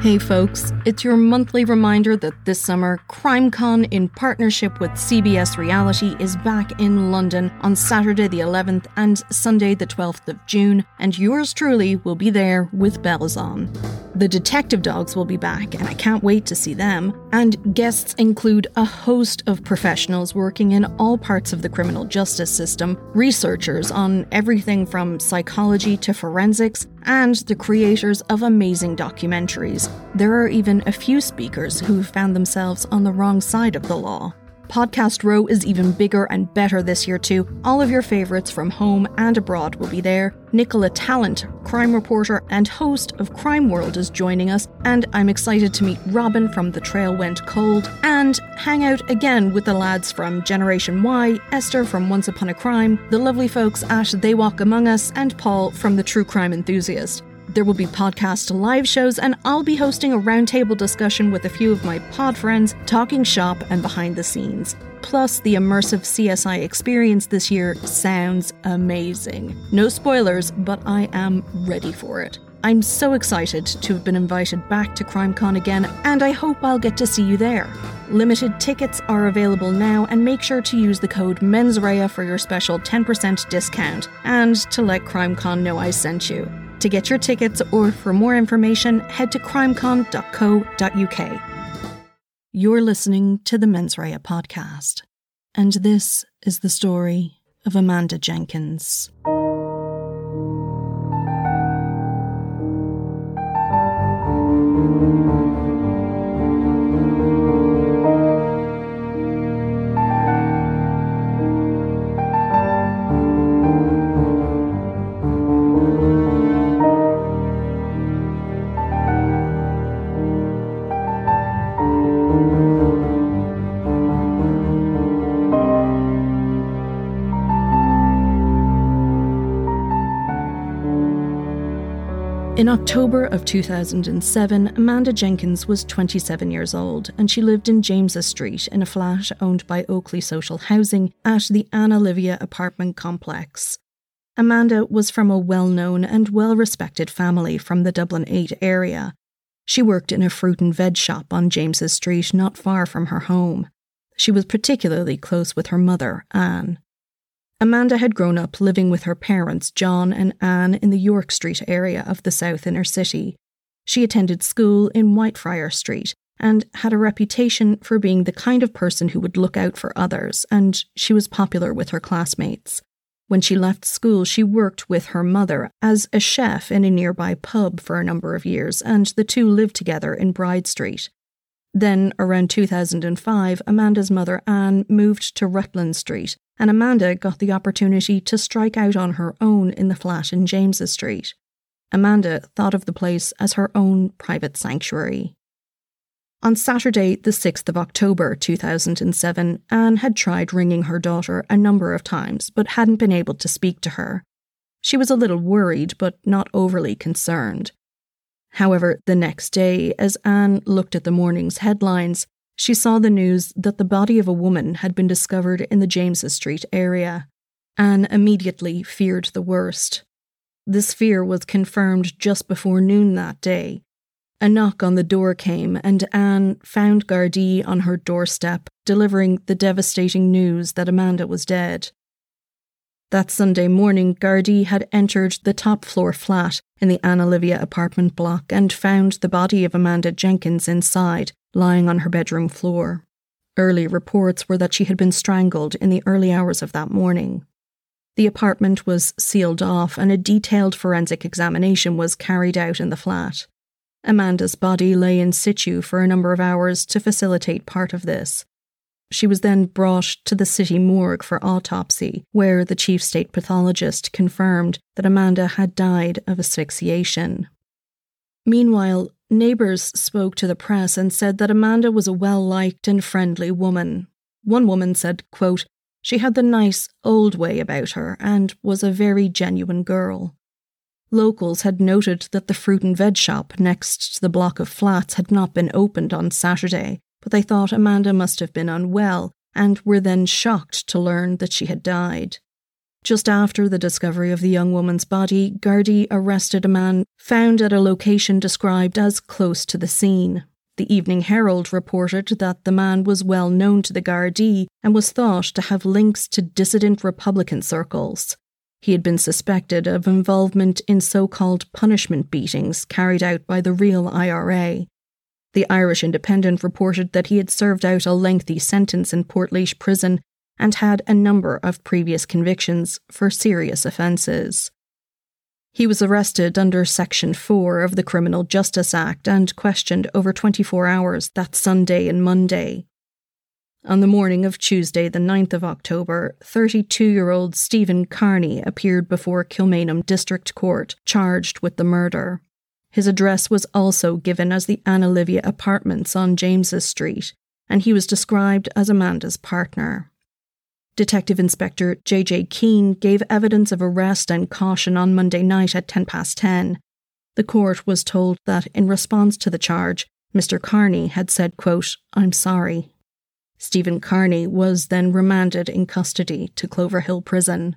Hey folks, it's your monthly reminder that this summer, CrimeCon, in partnership with CBS Reality, is back in London on Saturday the 11th and Sunday the 12th of June, and yours truly will be there with bells on. The Detective Dogs will be back, and I can't wait to see them. And guests include a host of professionals working in all parts of the criminal justice system, researchers on everything from psychology to forensics, and the creators of amazing documentaries. There are even a few speakers who've found themselves on the wrong side of the law. Podcast Row is even bigger and better this year, too. All of your favourites from home and abroad will be there. Nicola Tallant, crime reporter and host of Crime World, is joining us, and I'm excited to meet Robin from The Trail Went Cold and hang out again with the lads from Generation Why, Esther from Once Upon a Crime, the lovely folks at They Walk Among Us, and Paul from The True Crime Enthusiast. There will be podcast live shows, and I'll be hosting a roundtable discussion with a few of my pod friends, talking shop and behind the scenes. Plus, the immersive CSI experience this year sounds amazing. No spoilers, but I am ready for it. I'm so excited to have been invited back to CrimeCon again, and I hope I'll get to see you there. Limited tickets are available now, and make sure to use the code MENSREA for your special 10% discount, and to let CrimeCon know I sent you. To get your tickets or for more information, head to crimecon.co.uk. You're listening to the Mens Rea podcast, and this is the story of Amanda Jenkins. In October of 2007, Amanda Jenkins was 27 years old and she lived in James's Street in a flat owned by Oakley Social Housing at the Anna Livia apartment complex. Amanda was from a well known and well respected family from the Dublin 8 area. She worked in a fruit and veg shop on James's Street not far from her home. She was particularly close with her mother, Anne. Amanda had grown up living with her parents, John and Anne, in the York Street area of the South Inner City. She attended school in Whitefriar Street and had a reputation for being the kind of person who would look out for others, and she was popular with her classmates. When she left school, she worked with her mother as a chef in a nearby pub for a number of years, and the two lived together in Bride Street. Then, around 2005, Amanda's mother Anne moved to Rutland Street, and Amanda got the opportunity to strike out on her own in the flat in James's Street. Amanda thought of the place as her own private sanctuary. On Saturday, the 6th of October 2007, Anne had tried ringing her daughter a number of times but hadn't been able to speak to her. She was a little worried but not overly concerned. However, the next day, as Anne looked at the morning's headlines, she saw the news that the body of a woman had been discovered in the James's Street area. Anne immediately feared the worst. This fear was confirmed just before noon that day. A knock on the door came, and Anne found Gardaí on her doorstep, delivering the devastating news that Amanda was dead. That Sunday morning, Gardaí had entered the top floor flat in the Anna Livia apartment block and found the body of Amanda Jenkins inside, lying on her bedroom floor. Early reports were that she had been strangled in the early hours of that morning. The apartment was sealed off and a detailed forensic examination was carried out in the flat. Amanda's body lay in situ for a number of hours to facilitate part of this. She was then brought to the city morgue for autopsy, where the chief state pathologist confirmed that Amanda had died of asphyxiation. Meanwhile, Neighbours spoke to the press and said that Amanda was a well liked and friendly woman. One woman said, quote, She had the nice, old way about her and was a very genuine girl. Locals had noted that the fruit and veg shop next to the block of flats had not been opened on Saturday, but they thought Amanda must have been unwell and were then shocked to learn that she had died. Just after the discovery of the young woman's body, Gardaí arrested a man found at a location described as close to the scene. The Evening Herald reported that the man was well known to the Gardaí and was thought to have links to dissident Republican circles. He had been suspected of involvement in so called punishment beatings carried out by the real IRA. The Irish Independent reported that he had served out a lengthy sentence in Portlaoise prison and had a number of previous convictions for serious offences. He was arrested under Section 4 of the Criminal Justice Act and questioned over 24 hours that Sunday and Monday. On the morning of Tuesday, the 9th of October, 32 year old Stephen Carney appeared before Kilmainham District Court charged with the murder. His address was also given as the Anna Livia Apartments on James's Street, and he was described as Amanda's partner. Detective Inspector J.J. Keane gave evidence of arrest and caution on Monday night at 10 past 10. The court was told that in response to the charge, Mr. Carney had said, quote, I'm sorry. Stephen Carney was then remanded in custody to Cloverhill Prison.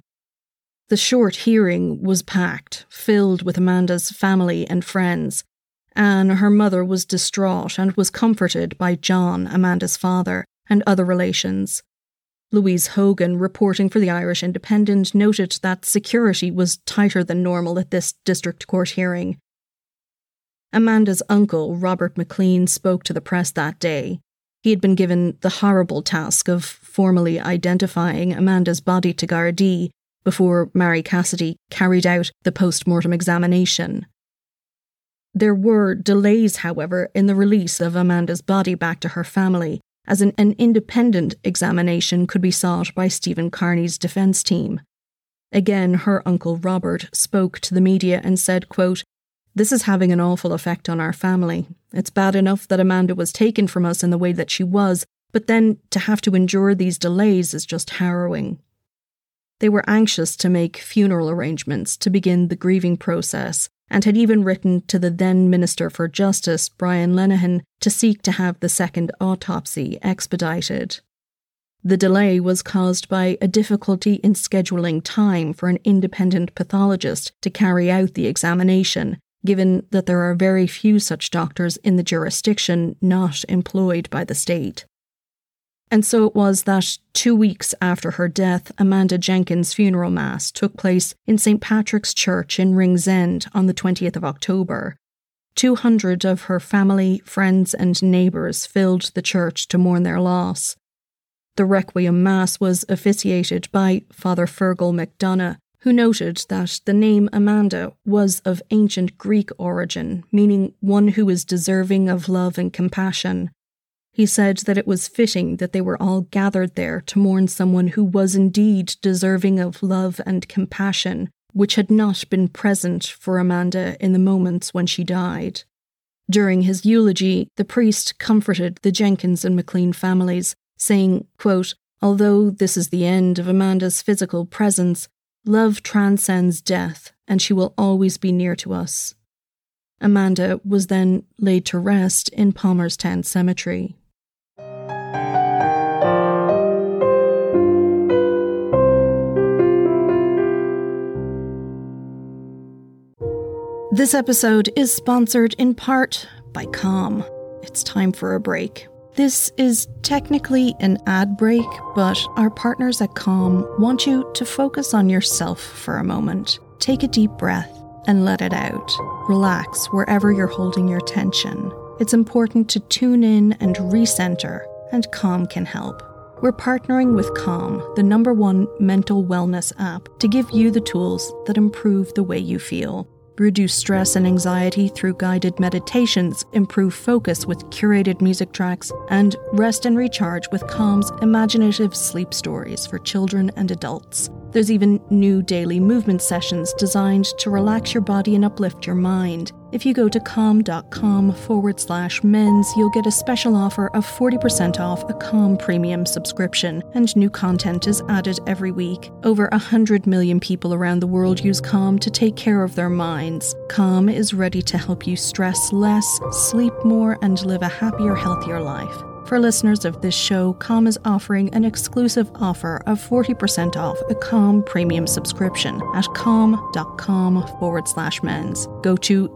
The short hearing was packed, filled with Amanda's family and friends. Anne, her mother, was distraught and was comforted by John, Amanda's father, and other relations. Louise Hogan, reporting for the Irish Independent, noted that security was tighter than normal at this district court hearing. Amanda's uncle, Robert McLean, spoke to the press that day. He had been given the horrible task of formally identifying Amanda's body to Gardaí before Mary Cassidy carried out the post mortem examination. There were delays, however, in the release of Amanda's body back to her family, as an, an independent examination could be sought by Stephen Carney's defence team. Again, her uncle Robert spoke to the media and said, quote, This is having an awful effect on our family. It's bad enough that Amanda was taken from us in the way that she was, but then to have to endure these delays is just harrowing. They were anxious to make funeral arrangements to begin the grieving process and had even written to the then Minister for Justice, Brian Lenihan, to seek to have the second autopsy expedited. The delay was caused by a difficulty in scheduling time for an independent pathologist to carry out the examination, given that there are very few such doctors in the jurisdiction not employed by the state. And so it was that two weeks after her death, Amanda Jenkins' funeral mass took place in St. Patrick's Church in Ringsend on the 20th of October. 200 of her family, friends, and neighbours filled the church to mourn their loss. The Requiem Mass was officiated by Father Fergal McDonough, who noted that the name Amanda was of ancient Greek origin, meaning one who is deserving of love and compassion. He said that it was fitting that they were all gathered there to mourn someone who was indeed deserving of love and compassion, which had not been present for Amanda in the moments when she died. During his eulogy, the priest comforted the Jenkins and McLean families, saying, quote, Although this is the end of Amanda's physical presence, love transcends death, and she will always be near to us. Amanda was then laid to rest in Palmerstown Cemetery. This episode is sponsored in part by Calm. It's time for a break. This is technically an ad break, but our partners at Calm want you to focus on yourself for a moment. Take a deep breath and let it out. Relax wherever you're holding your tension. It's important to tune in and recenter, and Calm can help. We're partnering with Calm, the number one mental wellness app, to give you the tools that improve the way you feel reduce stress and anxiety through guided meditations, improve focus with curated music tracks, and rest and recharge with Calm's imaginative sleep stories for children and adults. There's even new daily movement sessions designed to relax your body and uplift your mind. If you go to calm.com forward slash men's, you'll get a special offer of 40% off a Calm premium subscription, and new content is added every week. Over 100 million people around the world use Calm to take care of their minds. Calm is ready to help you stress less, sleep more, and live a happier, healthier life. For listeners of this show, Calm is offering an exclusive offer of 40% off a Calm premium subscription at calm.com forward slash men's. Go to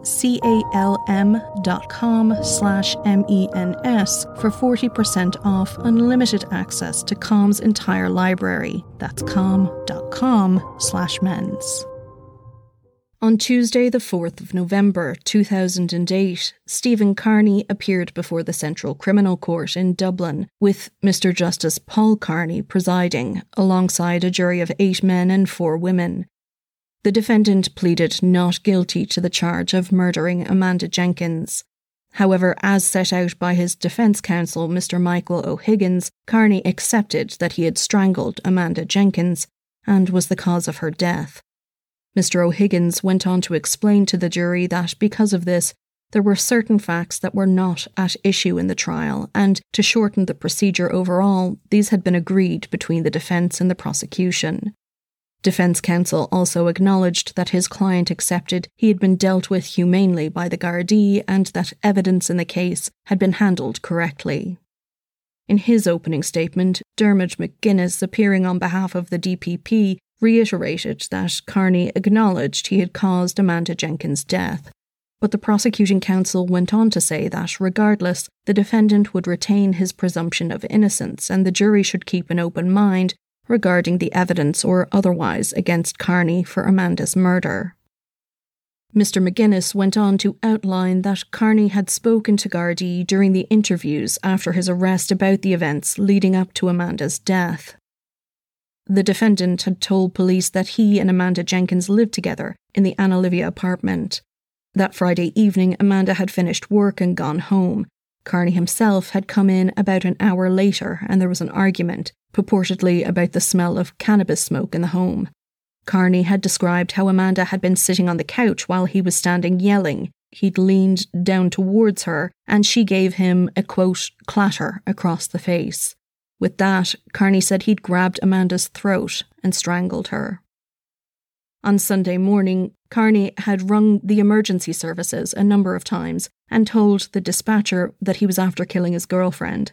calm.com slash MENS for 40% off unlimited access to Calm's entire library. That's calm.com slash men's. On Tuesday, the 4th of November 2008, Stephen Carney appeared before the Central Criminal Court in Dublin, with Mr. Justice Paul Carney presiding, alongside a jury of eight men and four women. The defendant pleaded not guilty to the charge of murdering Amanda Jenkins. However, as set out by his defence counsel, Mr. Michael O'Higgins, Carney accepted that he had strangled Amanda Jenkins and was the cause of her death. Mr. O'Higgins went on to explain to the jury that because of this, there were certain facts that were not at issue in the trial, and to shorten the procedure overall, these had been agreed between the defence and the prosecution. Defence counsel also acknowledged that his client accepted he had been dealt with humanely by the Gardaí and that evidence in the case had been handled correctly. In his opening statement, Dermot McGuinness, appearing on behalf of the DPP, reiterated that Carney acknowledged he had caused Amanda Jenkins' death. But the prosecuting counsel went on to say that, regardless, the defendant would retain his presumption of innocence and the jury should keep an open mind regarding the evidence or otherwise against Carney for Amanda's murder. Mr. McGuinness went on to outline that Carney had spoken to Gardaí during the interviews after his arrest about the events leading up to Amanda's death. The defendant had told police that he and Amanda Jenkins lived together in the Anna Livia apartment. That Friday evening, Amanda had finished work and gone home. Carney himself had come in about an hour later, and there was an argument, purportedly about the smell of cannabis smoke in the home. Carney had described how Amanda had been sitting on the couch while he was standing yelling. He'd leaned down towards her, and she gave him a quote, clatter across the face. With that, Carney said he'd grabbed Amanda's throat and strangled her. On Sunday morning, Carney had rung the emergency services a number of times and told the dispatcher that he was after killing his girlfriend.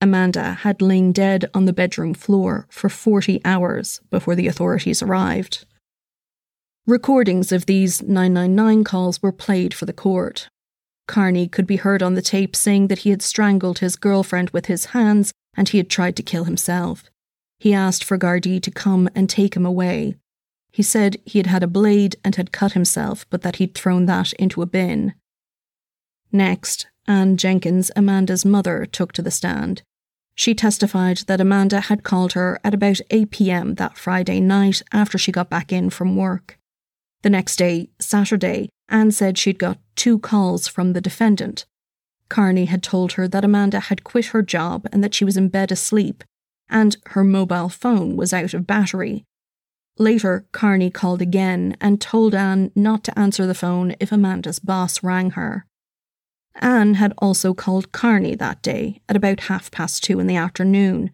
Amanda had lain dead on the bedroom floor for 40 hours before the authorities arrived. Recordings of these 999 calls were played for the court. Carney could be heard on the tape saying that he had strangled his girlfriend with his hands and he had tried to kill himself. He asked for Gardaí to come and take him away. He said he had had a blade and had cut himself, but that he'd thrown that into a bin. Next, Anne Jenkins, Amanda's mother, took to the stand. She testified that Amanda had called her at about 8 pm that Friday night after she got back in from work. The next day, Saturday, Anne said she'd got two calls from the defendant, Carney had told her that Amanda had quit her job and that she was in bed asleep, and her mobile phone was out of battery. Later, Carney called again and told Anne not to answer the phone if Amanda's boss rang her. Anne had also called Carney that day at about half past two in the afternoon.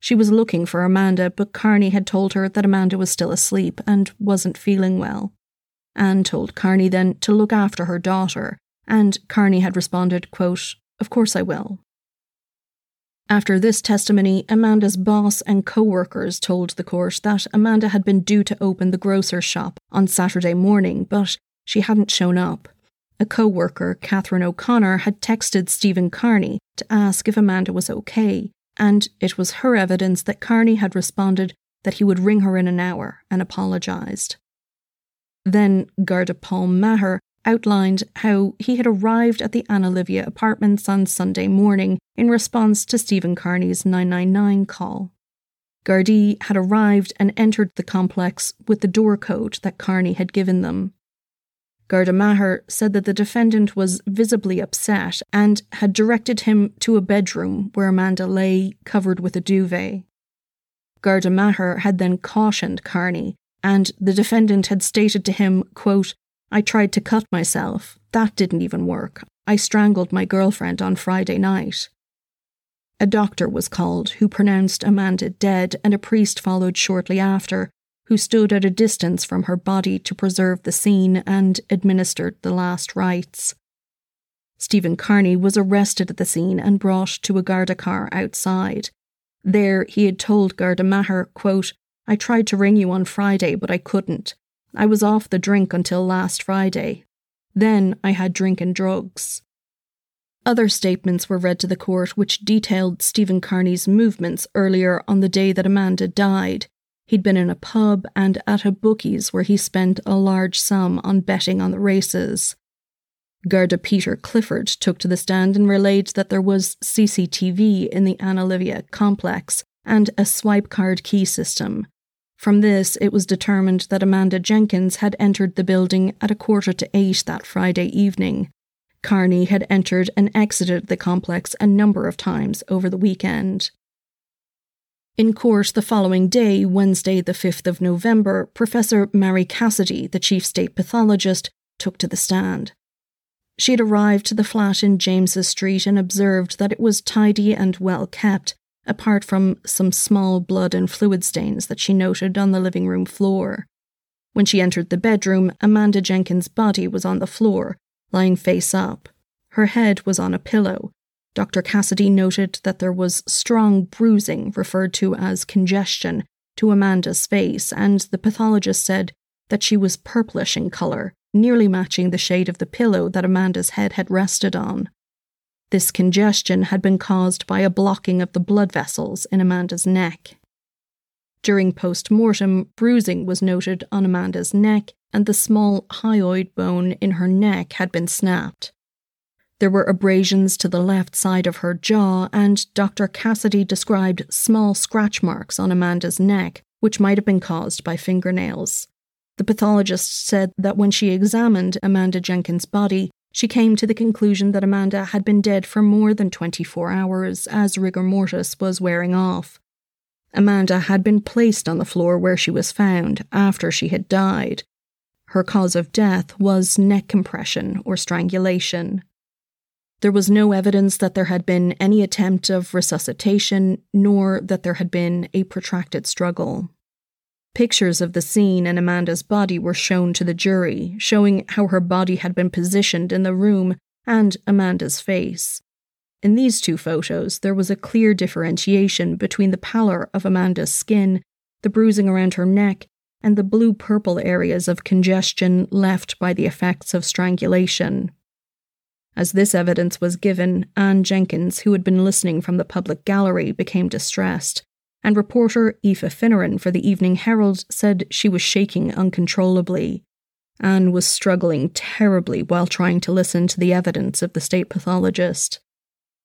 She was looking for Amanda, but Carney had told her that Amanda was still asleep and wasn't feeling well. Anne told Carney then to look after her daughter and Carney had responded, quote, Of course I will. After this testimony, Amanda's boss and co workers told the court that Amanda had been due to open the grocer's shop on Saturday morning, but she hadn't shown up. A co worker, Catherine O'Connor, had texted Stephen Carney to ask if Amanda was okay, and it was her evidence that Carney had responded that he would ring her in an hour and apologised. Then Garda Paul Maher outlined how he had arrived at the Anna Livia apartments on Sunday morning in response to Stephen Carney's 999 call. Gardaí had arrived and entered the complex with the door code that Carney had given them. Garda Maher said that the defendant was visibly upset and had directed him to a bedroom where Amanda lay covered with a duvet. Garda Maher had then cautioned Carney, and the defendant had stated to him, quote, I tried to cut myself. That didn't even work. I strangled my girlfriend on Friday night. A doctor was called who pronounced Amanda dead, and a priest followed shortly after, who stood at a distance from her body to preserve the scene and administered the last rites. Stephen Carney was arrested at the scene and brought to a Garda car outside. There, he had told Garda Maher, quote, I tried to ring you on Friday, but I couldn't. I was off the drink until last Friday. Then I had drink and drugs. Other statements were read to the court which detailed Stephen Carney's movements earlier on the day that Amanda died. He'd been in a pub and at a bookies where he spent a large sum on betting on the races. Garda Peter Clifford took to the stand and relayed that there was CCTV in the Anna Livia complex and a swipe card key system. From this, it was determined that Amanda Jenkins had entered the building at a quarter to eight that Friday evening. Carney had entered and exited the complex a number of times over the weekend. In court the following day, Wednesday, the 5th of November, Professor Mary Cassidy, the chief state pathologist, took to the stand. She had arrived to the flat in James's Street and observed that it was tidy and well kept, apart from some small blood and fluid stains that she noted on the living room floor. When she entered the bedroom, Amanda Jenkins' body was on the floor, lying face up. Her head was on a pillow. Dr. Cassidy noted that there was strong bruising, referred to as congestion, to Amanda's face, and the pathologist said that she was purplish in colour, nearly matching the shade of the pillow that Amanda's head had rested on. This congestion had been caused by a blocking of the blood vessels in Amanda's neck. During post mortem, bruising was noted on Amanda's neck, and the small hyoid bone in her neck had been snapped. There were abrasions to the left side of her jaw, and Dr. Cassidy described small scratch marks on Amanda's neck, which might have been caused by fingernails. The pathologist said that when she examined Amanda Jenkins' body, she came to the conclusion that Amanda had been dead for more than 24 hours as rigor mortis was wearing off. Amanda had been placed on the floor where she was found after she had died. Her cause of death was neck compression or strangulation. There was no evidence that there had been any attempt of resuscitation, nor that there had been a protracted struggle. Pictures of the scene and Amanda's body were shown to the jury, showing how her body had been positioned in the room and Amanda's face. In these two photos, there was a clear differentiation between the pallor of Amanda's skin, the bruising around her neck, and the blue purple areas of congestion left by the effects of strangulation. As this evidence was given, Anne Jenkins, who had been listening from the public gallery, became distressed and reporter Aoife Finneran for the Evening Herald said she was shaking uncontrollably. Anne was struggling terribly while trying to listen to the evidence of the state pathologist.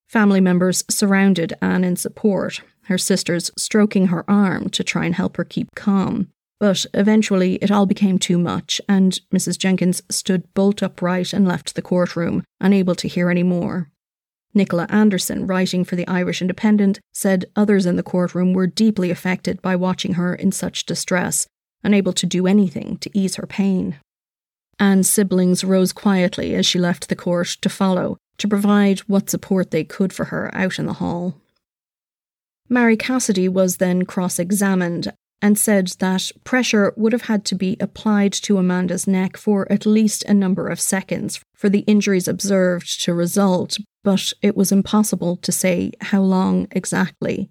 Family members surrounded Anne in support, her sisters stroking her arm to try and help her keep calm. But eventually it all became too much, and Mrs. Jenkins stood bolt upright and left the courtroom, unable to hear any more. Nicola Anderson, writing for the Irish Independent, said others in the courtroom were deeply affected by watching her in such distress, unable to do anything to ease her pain. Anne's siblings rose quietly as she left the court to follow, to provide what support they could for her out in the hall. Mary Cassidy was then cross examined and said that pressure would have had to be applied to Amanda's neck for at least a number of seconds for the injuries observed to result, but it was impossible to say how long exactly.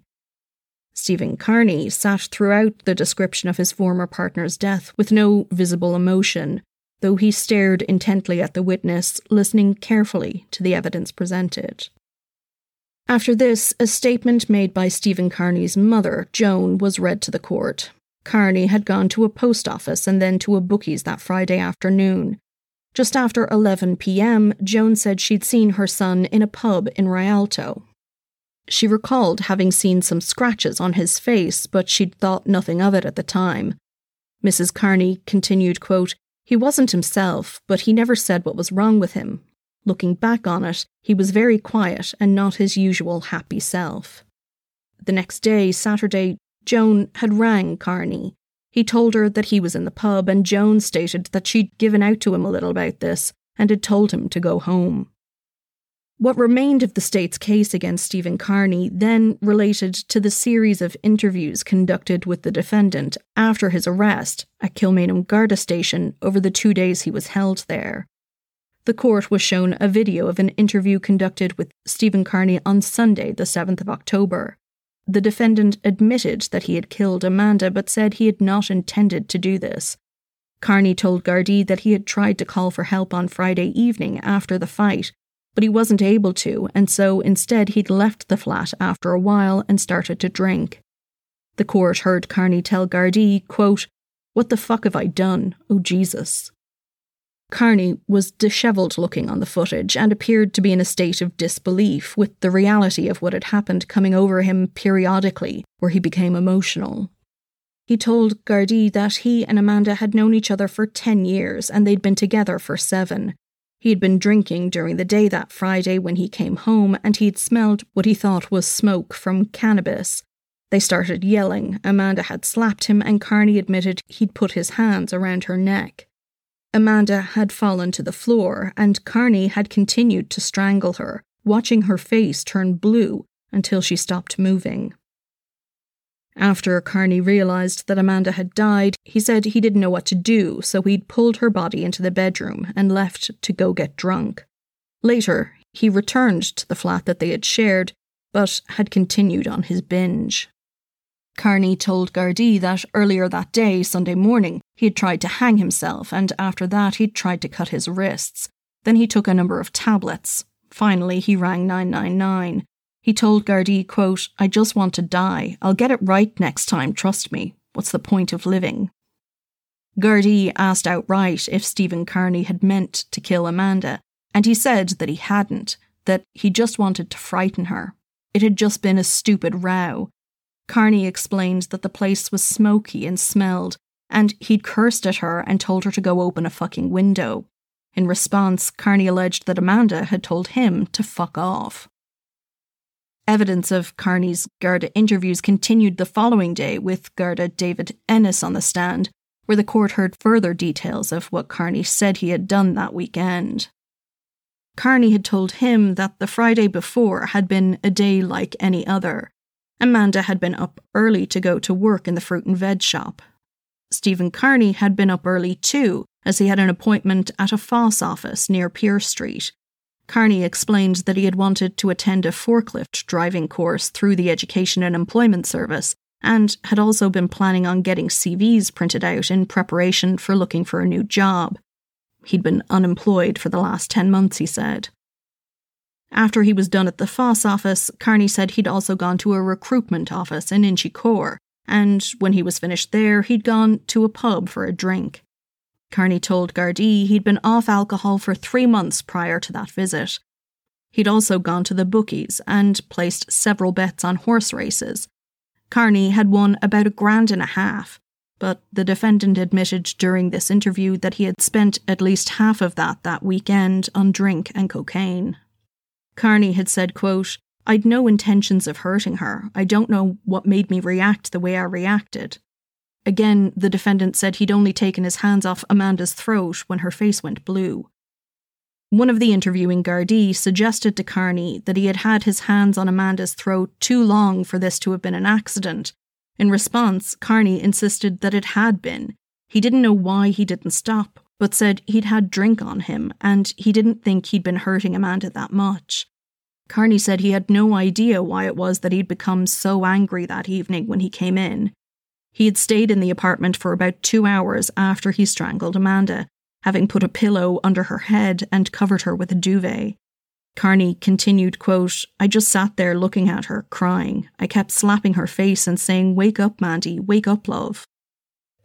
Stephen Carney sat throughout the description of his former partner's death with no visible emotion, though he stared intently at the witness, listening carefully to the evidence presented. After this, a statement made by Stephen Carney's mother, Joan, was read to the court. Carney had gone to a post office and then to a bookies that Friday afternoon. Just after 11 pm, Joan said she'd seen her son in a pub in Rialto. She recalled having seen some scratches on his face, but she'd thought nothing of it at the time. Mrs. Carney continued, quote, He wasn't himself, but he never said what was wrong with him. Looking back on it, he was very quiet and not his usual happy self. The next day, Saturday, Joan had rang Carney. He told her that he was in the pub, and Joan stated that she'd given out to him a little about this and had told him to go home. What remained of the state's case against Stephen Carney then related to the series of interviews conducted with the defendant after his arrest at Kilmainham Garda Station over the two days he was held there. The court was shown a video of an interview conducted with Stephen Carney on Sunday, the 7th of October. The defendant admitted that he had killed Amanda but said he had not intended to do this. Carney told Gardaí that he had tried to call for help on Friday evening after the fight, but he wasn't able to, and so instead he'd left the flat after a while and started to drink. The court heard Carney tell Gardaí, quote, What the fuck have I done? Oh Jesus. Carney was dishevelled looking on the footage and appeared to be in a state of disbelief, with the reality of what had happened coming over him periodically, where he became emotional. He told Gardaí that he and Amanda had known each other for 10 years and they'd been together for seven. He had been drinking during the day that Friday when he came home and he'd smelled what he thought was smoke from cannabis. They started yelling. Amanda had slapped him and Carney admitted he'd put his hands around her neck. Amanda had fallen to the floor and Carney had continued to strangle her, watching her face turn blue until she stopped moving. After Carney realised that Amanda had died, he said he didn't know what to do, so he'd pulled her body into the bedroom and left to go get drunk. Later, he returned to the flat that they had shared, but had continued on his binge. Carney told Gardaí that earlier that day, Sunday morning, he had tried to hang himself, and after that, he'd tried to cut his wrists. Then he took a number of tablets. Finally, he rang 999. He told Gardaí, quote, I just want to die. I'll get it right next time, trust me. What's the point of living? Gardaí asked outright if Stephen Carney had meant to kill Amanda, and he said that he hadn't, that he just wanted to frighten her. It had just been a stupid row. Carney explained that the place was smoky and smelled, and he'd cursed at her and told her to go open a fucking window. In response, Carney alleged that Amanda had told him to fuck off. Evidence of Carney's Garda interviews continued the following day with Garda David Ennis on the stand, where the court heard further details of what Carney said he had done that weekend. Carney had told him that the Friday before had been a day like any other. Amanda had been up early to go to work in the fruit and veg shop. Stephen Carney had been up early too, as he had an appointment at a FÁS office near Pier Street, Carney explained that he had wanted to attend a forklift driving course through the Education and Employment Service and had also been planning on getting CVs printed out in preparation for looking for a new job. He'd been unemployed for the last 10 months, he said. After he was done at the FÁS office, Carney said he'd also gone to a recruitment office in Inchicore, and when he was finished there, he'd gone to a pub for a drink. Carney told Gardaí he'd been off alcohol for three months prior to that visit. He'd also gone to the bookies and placed several bets on horse races. Carney had won about a grand and a half, but the defendant admitted during this interview that he had spent at least half of that that weekend on drink and cocaine. Carney had said, quote, I'd no intentions of hurting her. I don't know what made me react the way I reacted. Again, the defendant said he'd only taken his hands off Amanda's throat when her face went blue. One of the interviewing Gardaí suggested to Carney that he had had his hands on Amanda's throat too long for this to have been an accident. In response, Carney insisted that it had been. He didn't know why he didn't stop, but said he'd had drink on him and he didn't think he'd been hurting Amanda that much. Carney said he had no idea why it was that he'd become so angry that evening when he came in. He had stayed in the apartment for about two hours after he strangled Amanda, having put a pillow under her head and covered her with a duvet. Carney continued, quote, I just sat there looking at her, crying. I kept slapping her face and saying, Wake up, Mandy, wake up, love.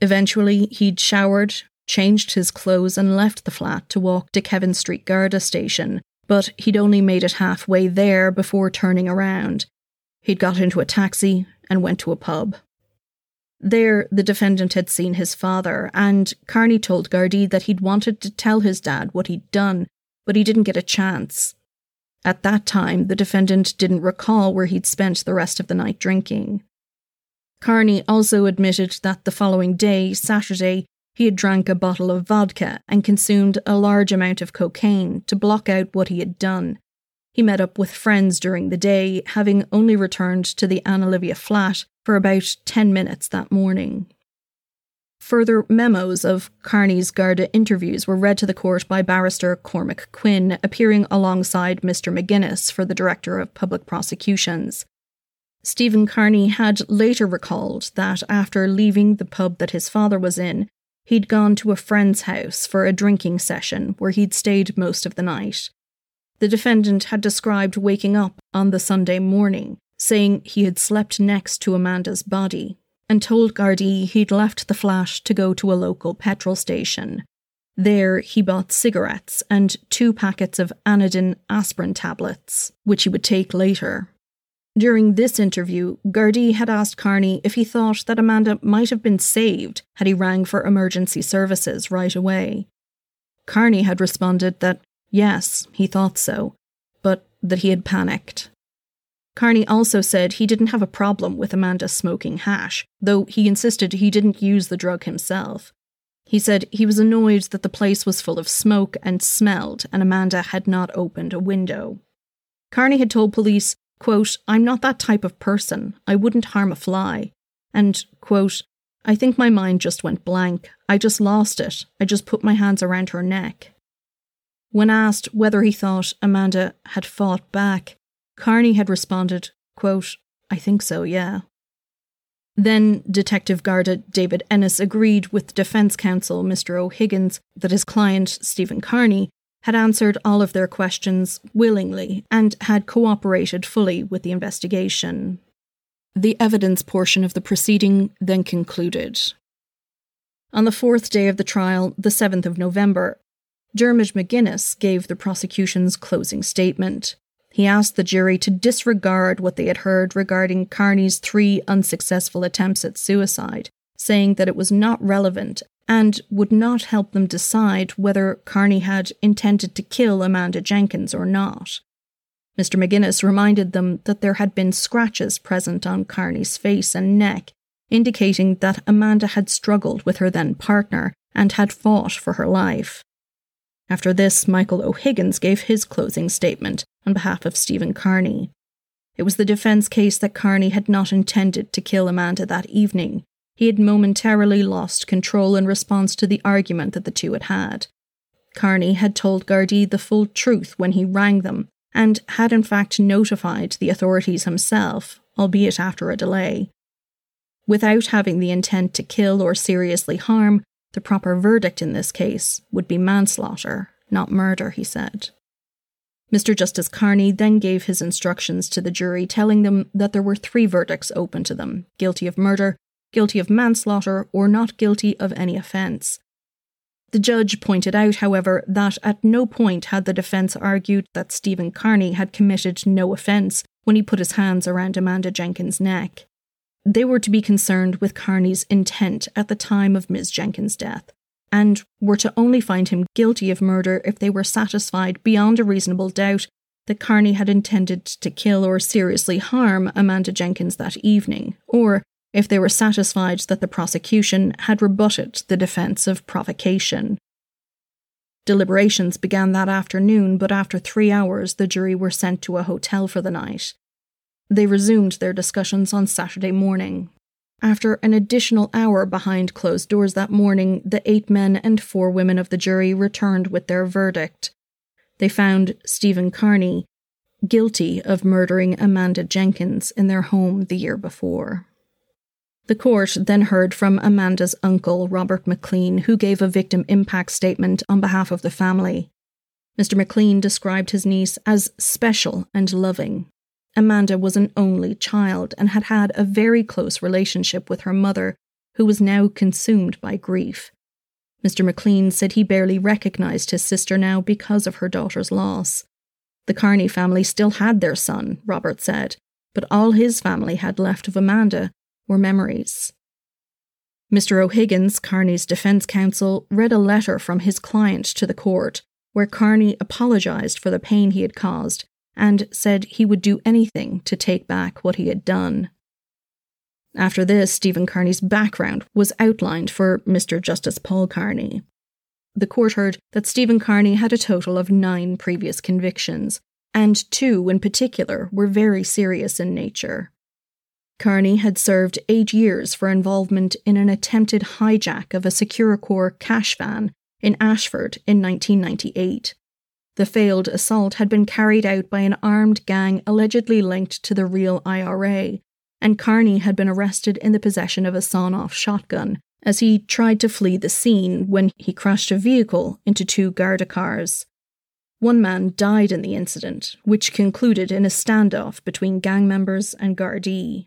Eventually, he'd showered, changed his clothes, and left the flat to walk to Kevin Street Garda station, but he'd only made it halfway there before turning around. He'd got into a taxi and went to a pub. There, the defendant had seen his father, and Carney told Gardaí that he'd wanted to tell his dad what he'd done, but he didn't get a chance. At that time, the defendant didn't recall where he'd spent the rest of the night drinking. Carney also admitted that the following day, Saturday, he had drank a bottle of vodka and consumed a large amount of cocaine to block out what he had done. He met up with friends during the day, having only returned to the Anna Livia flat for about 10 minutes that morning. Further memos of Carney's Garda interviews were read to the court by barrister Cormac Quinn, appearing alongside Mr. McGuinness for the Director of Public Prosecutions. Stephen Carney had later recalled that after leaving the pub that his father was in, he'd gone to a friend's house for a drinking session where he'd stayed most of the night. The defendant had described waking up on the Sunday morning, saying he had slept next to Amanda's body and told Gardaí he'd left the flat to go to a local petrol station. There, he bought cigarettes and two packets of Anadin aspirin tablets, which he would take later. During this interview, Gardaí had asked Carney if he thought that Amanda might have been saved had he rang for emergency services right away. Carney had responded that yes, he thought so, but that he had panicked. Carney also said he didn't have a problem with Amanda smoking hash, though he insisted he didn't use the drug himself. He said he was annoyed that the place was full of smoke and smelled, and Amanda had not opened a window. Carney had told police, quote, I'm not that type of person. I wouldn't harm a fly. And, quote, I think my mind just went blank. I just lost it. I just put my hands around her neck. When asked whether he thought Amanda had fought back, Carney had responded, quote, I think so, yeah. Then Detective Garda David Ennis agreed with defense counsel Mr. O'Higgins that his client, Stephen Carney, had answered all of their questions willingly and had cooperated fully with the investigation. The evidence portion of the proceeding then concluded. On the fourth day of the trial, the 7th of November, Dermot McGuinness gave the prosecution's closing statement. He asked the jury to disregard what they had heard regarding Carney's three unsuccessful attempts at suicide, saying that it was not relevant and would not help them decide whether Carney had intended to kill Amanda Jenkins or not. Mr. McGuinness reminded them that there had been scratches present on Carney's face and neck, indicating that Amanda had struggled with her then partner and had fought for her life. After this, Michael O'Higgins gave his closing statement on behalf of Stephen Carney. It was the defence case that Carney had not intended to kill Amanda that evening. He had momentarily lost control in response to the argument that the two had had. Carney had told Gardaí the full truth when he rang them, and had in fact notified the authorities himself, albeit after a delay. Without having the intent to kill or seriously harm, the proper verdict in this case would be manslaughter, not murder, he said. Mr. Justice Carney then gave his instructions to the jury, telling them that there were three verdicts open to them guilty of murder, guilty of manslaughter, or not guilty of any offence. The judge pointed out, however, that at no point had the defence argued that Stephen Carney had committed no offence when he put his hands around Amanda Jenkins' neck. They were to be concerned with Carney's intent at the time of Ms. Jenkins' death, and were to only find him guilty of murder if they were satisfied beyond a reasonable doubt that Carney had intended to kill or seriously harm Amanda Jenkins that evening, or if they were satisfied that the prosecution had rebutted the defence of provocation. Deliberations began that afternoon, but after three hours the jury were sent to a hotel for the night. They resumed their discussions on Saturday morning. After an additional hour behind closed doors that morning, the eight men and four women of the jury returned with their verdict. They found Stephen Carney guilty of murdering Amanda Jenkins in their home the year before. The court then heard from Amanda's uncle, Robert McLean, who gave a victim impact statement on behalf of the family. Mr. McLean described his niece as special and loving, Amanda was an only child and had had a very close relationship with her mother, who was now consumed by grief. Mr. McLean said he barely recognised his sister now because of her daughter's loss. The Carney family still had their son, Robert said, but all his family had left of Amanda were memories. Mr. O'Higgins, Carney's defence counsel, read a letter from his client to the court where Carney apologised for the pain he had caused and said he would do anything to take back what he had done. After this, Stephen Carney's background was outlined for Mr. Justice Paul Carney. The court heard that Stephen Carney had a total of nine previous convictions, and two in particular were very serious in nature. Carney had served eight years for involvement in an attempted hijack of a Securicor cash van in Ashford in 1998. The failed assault had been carried out by an armed gang allegedly linked to the real IRA, and Carney had been arrested in the possession of a sawn off shotgun as he tried to flee the scene when he crashed a vehicle into two Garda cars. One man died in the incident, which concluded in a standoff between gang members and Gardaí.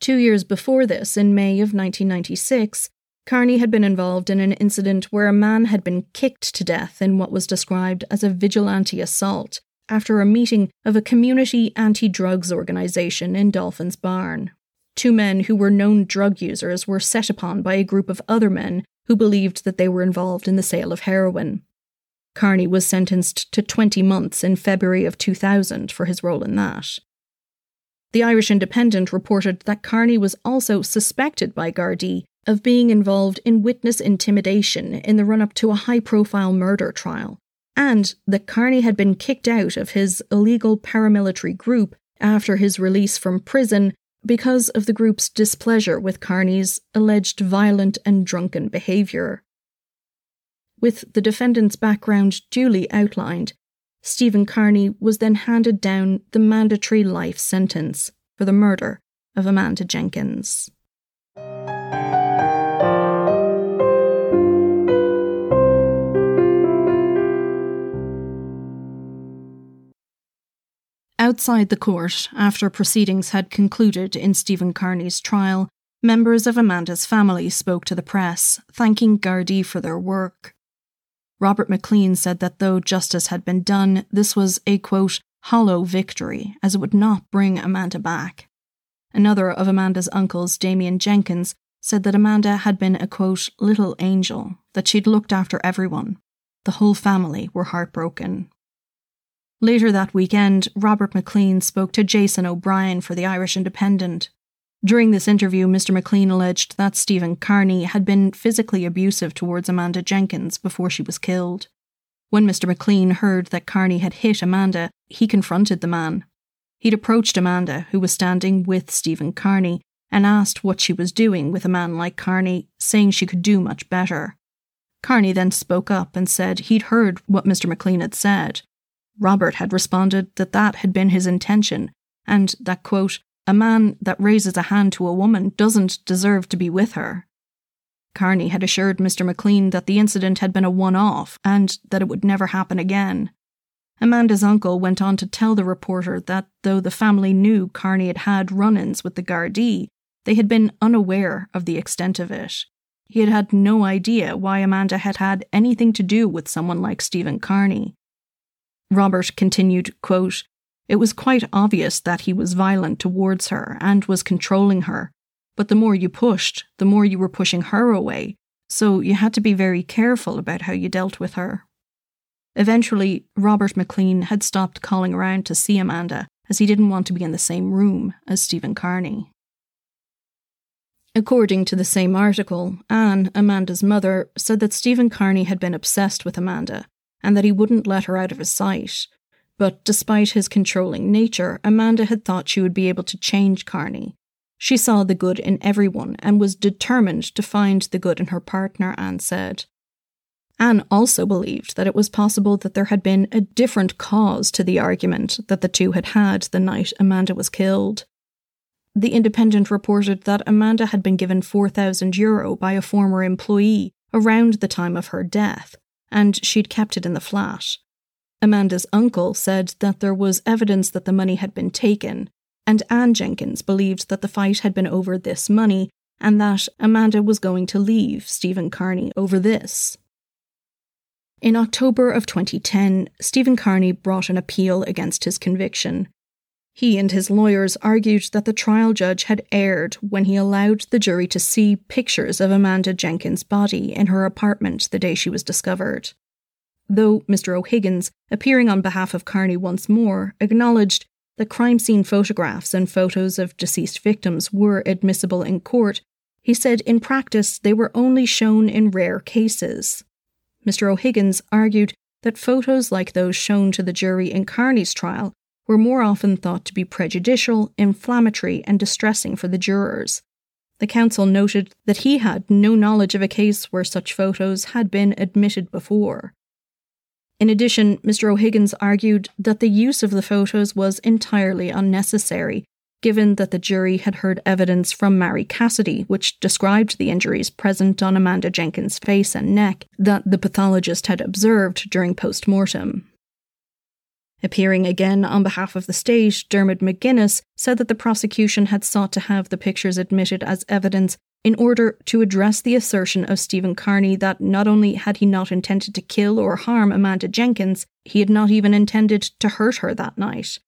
Two years before this, in May of 1996, Carney had been involved in an incident where a man had been kicked to death in what was described as a vigilante assault after a meeting of a community anti drugs organisation in Dolphin's Barn. Two men who were known drug users were set upon by a group of other men who believed that they were involved in the sale of heroin. Carney was sentenced to 20 months in February of 2000 for his role in that. The Irish Independent reported that Carney was also suspected by Gardaí of being involved in witness intimidation in the run up to a high profile murder trial, and that Carney had been kicked out of his illegal paramilitary group after his release from prison because of the group's displeasure with Carney's alleged violent and drunken behaviour. With the defendant's background duly outlined, Stephen Carney was then handed down the mandatory life sentence for the murder of Amanda Jenkins. Outside the court, after proceedings had concluded in Stephen Carney's trial, members of Amanda's family spoke to the press, thanking Gardaí for their work. Robert McLean said that though justice had been done, this was a quote, hollow victory, as it would not bring Amanda back. Another of Amanda's uncles, Damien Jenkins, said that Amanda had been a quote, little angel, that she'd looked after everyone. The whole family were heartbroken. Later that weekend, Robert McLean spoke to Jason O'Brien for the Irish Independent. During this interview, Mr. McLean alleged that Stephen Carney had been physically abusive towards Amanda Jenkins before she was killed. When Mr. McLean heard that Carney had hit Amanda, he confronted the man. He'd approached Amanda, who was standing with Stephen Carney, and asked what she was doing with a man like Carney, saying she could do much better. Carney then spoke up and said he'd heard what Mr. McLean had said, Robert had responded that that had been his intention, and that, quote, a man that raises a hand to a woman doesn't deserve to be with her. Carney had assured Mr. McLean that the incident had been a one off and that it would never happen again. Amanda's uncle went on to tell the reporter that though the family knew Carney had had run ins with the Gardaí, they had been unaware of the extent of it. He had had no idea why Amanda had had anything to do with someone like Stephen Carney. Robert continued, quote, It was quite obvious that he was violent towards her and was controlling her, but the more you pushed, the more you were pushing her away, so you had to be very careful about how you dealt with her. Eventually, Robert McLean had stopped calling around to see Amanda as he didn't want to be in the same room as Stephen Carney. According to the same article, Anne, Amanda's mother, said that Stephen Carney had been obsessed with Amanda and that he wouldn't let her out of his sight. But despite his controlling nature, Amanda had thought she would be able to change Carney. She saw the good in everyone and was determined to find the good in her partner, Anne said. Anne also believed that it was possible that there had been a different cause to the argument that the two had had the night Amanda was killed. The Independent reported that Amanda had been given 4,000 euro by a former employee around the time of her death, and she'd kept it in the flat. Amanda's uncle said that there was evidence that the money had been taken, and Anne Jenkins believed that the fight had been over this money and that Amanda was going to leave Stephen Carney over this. In October of 2010, Stephen Carney brought an appeal against his conviction. He and his lawyers argued that the trial judge had erred when he allowed the jury to see pictures of Amanda Jenkins' body in her apartment the day she was discovered. Though Mr. O'Higgins, appearing on behalf of Carney once more, acknowledged that crime scene photographs and photos of deceased victims were admissible in court, he said in practice they were only shown in rare cases. Mr. O'Higgins argued that photos like those shown to the jury in Carney's trial were more often thought to be prejudicial, inflammatory, and distressing for the jurors. The counsel noted that he had no knowledge of a case where such photos had been admitted before. In addition, Mr. O'Higgins argued that the use of the photos was entirely unnecessary, given that the jury had heard evidence from Mary Cassidy, which described the injuries present on Amanda Jenkins' face and neck that the pathologist had observed during post mortem. Appearing again on behalf of the state, Dermot McGuinness said that the prosecution had sought to have the pictures admitted as evidence in order to address the assertion of Stephen Carney that not only had he not intended to kill or harm Amanda Jenkins, he had not even intended to hurt her that night.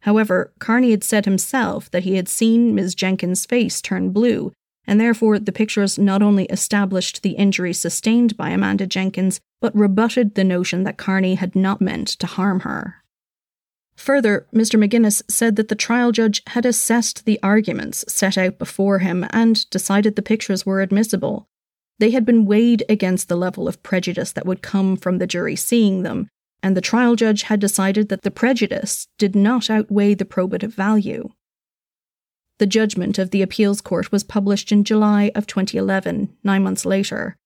However, Carney had said himself that he had seen Ms. Jenkins' face turn blue, and therefore the pictures not only established the injury sustained by Amanda Jenkins, but rebutted the notion that Carney had not meant to harm her. Further, Mr. McGuinness said that the trial judge had assessed the arguments set out before him and decided the pictures were admissible. They had been weighed against the level of prejudice that would come from the jury seeing them, and the trial judge had decided that the prejudice did not outweigh the probative value. The judgment of the appeals court was published in July of 2011, nine months later.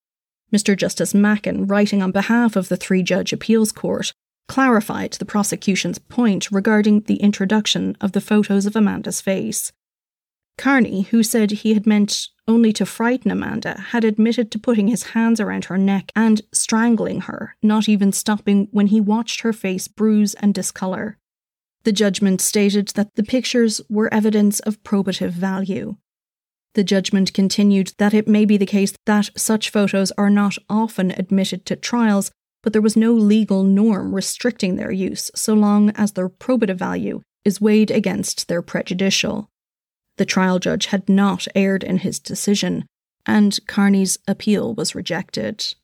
Mr. Justice Mackin, writing on behalf of the three judge appeals court, clarified the prosecution's point regarding the introduction of the photos of Amanda's face. Carney, who said he had meant only to frighten Amanda, had admitted to putting his hands around her neck and strangling her, not even stopping when he watched her face bruise and discolour. The judgment stated that the pictures were evidence of probative value. The judgment continued that it may be the case that such photos are not often admitted to trials, but there was no legal norm restricting their use so long as their probative value is weighed against their prejudicial. The trial judge had not erred in his decision, and Carney's appeal was rejected.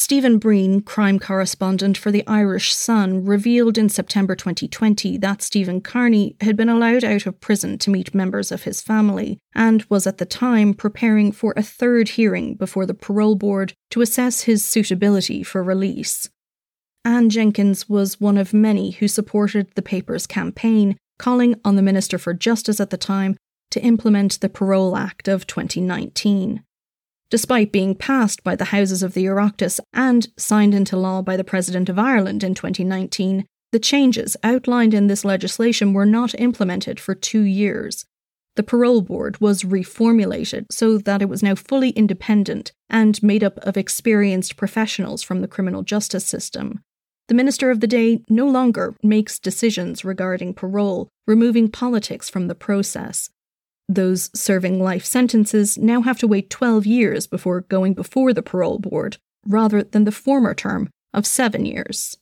Stephen Breen, crime correspondent for the Irish Sun, revealed in September 2020 that Stephen Carney had been allowed out of prison to meet members of his family and was at the time preparing for a third hearing before the parole board to assess his suitability for release. Anne Jenkins was one of many who supported the paper's campaign, calling on the Minister for Justice at the time to implement the Parole Act of 2019 despite being passed by the Houses of the Oireachtas and signed into law by the President of Ireland in 2019, the changes outlined in this legislation were not implemented for two years. The parole board was reformulated so that it was now fully independent and made up of experienced professionals from the criminal justice system. The minister of the day no longer makes decisions regarding parole, removing politics from the process. Those serving life sentences now have to wait 12 years before going before the parole board, rather than the former term of seven years.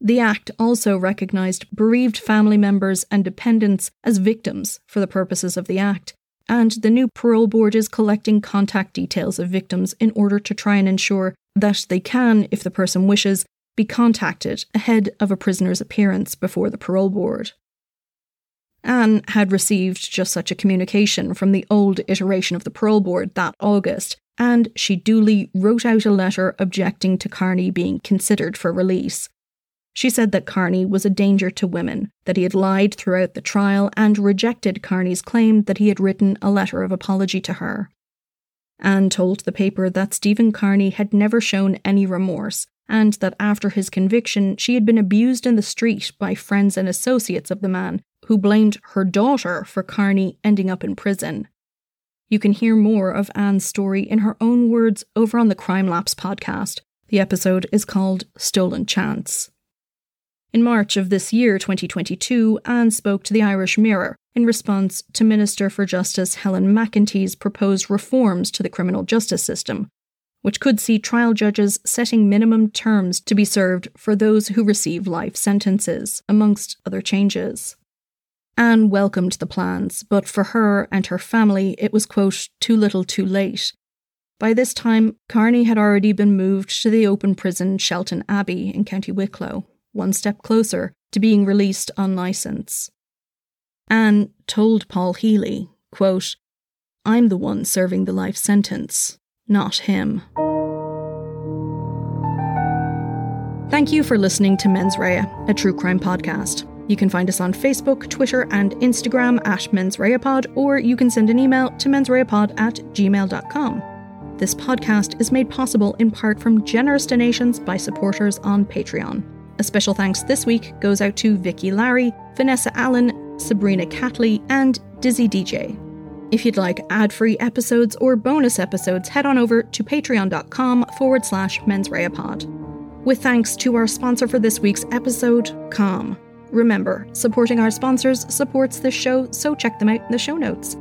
The Act also recognised bereaved family members and dependents as victims for the purposes of the Act, and the new parole board is collecting contact details of victims in order to try and ensure that they can, if the person wishes, be contacted ahead of a prisoner's appearance before the parole board. Anne had received just such a communication from the old iteration of the parole board that August, and she duly wrote out a letter objecting to Carney being considered for release. She said that Carney was a danger to women, that he had lied throughout the trial, and rejected Carney's claim that he had written a letter of apology to her. Anne told the paper that Stephen Carney had never shown any remorse, and that after his conviction she had been abused in the street by friends and associates of the man who blamed her daughter for Carney ending up in prison. You can hear more of Anne's story in her own words over on the Crime Lapse podcast. The episode is called Stolen Chance. In March of this year, 2022, Anne spoke to the Irish Mirror in response to Minister for Justice Helen McEntee's proposed reforms to the criminal justice system, which could see trial judges setting minimum terms to be served for those who receive life sentences, amongst other changes. Anne welcomed the plans, but for her and her family, it was, quote, too little too late. By this time, Carney had already been moved to the open prison Shelton Abbey in County Wicklow, one step closer to being released on licence. Anne told Paul Healy, quote, I'm the one serving the life sentence, not him. Thank you for listening to Mens Rea, a true crime podcast. You can find us on Facebook, Twitter, and Instagram at mensreapod, or you can send an email to mensreapod at gmail.com. This podcast is made possible in part from generous donations by supporters on Patreon. A special thanks this week goes out to Vicky Larry, Vanessa Allen, Sabrina Catley, and Dizzy DJ. If you'd like ad free episodes or bonus episodes, head on over to patreon.com forward slash mensreapod. With thanks to our sponsor for this week's episode, Calm. Remember, supporting our sponsors supports this show, so check them out in the show notes.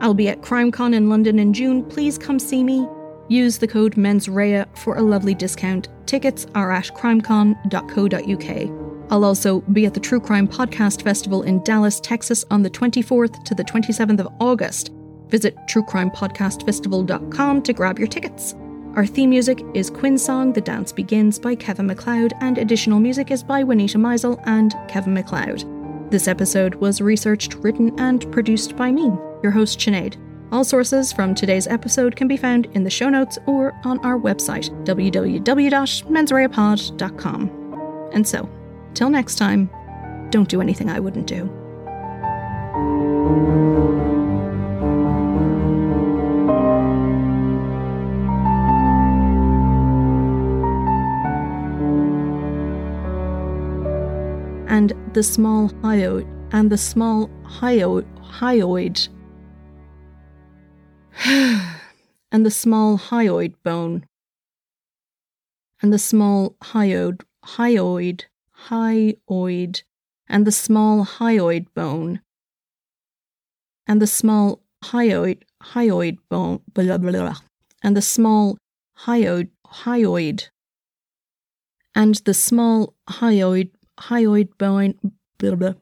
I'll be at CrimeCon in London in June. Please come see me. Use the code MENSREA for a lovely discount. Tickets are at crimecon.co.uk. I'll also be at the True Crime Podcast Festival in Dallas, Texas on the 24th to the 27th of August. Visit truecrimepodcastfestival.com to grab your tickets. Our theme music is Quinn Song The Dance Begins by Kevin MacLeod, and additional music is by Juanita Meisel and Kevin MacLeod. This episode was researched, written, and produced by me, your host Sinead. All sources from today's episode can be found in the show notes or on our website, www.mensreapod.com. And so, till next time, don't do anything I wouldn't do. And the small hyoid and the small hyoid hyoid. And the small hyoid bone. And the small hyoid hyoid hyoid and the small hyoid bone. And the small hyoid hyoid bone blah, blah, blah, and the small hyoid hyoid. And the small hyoid hyoid bone blah, blah,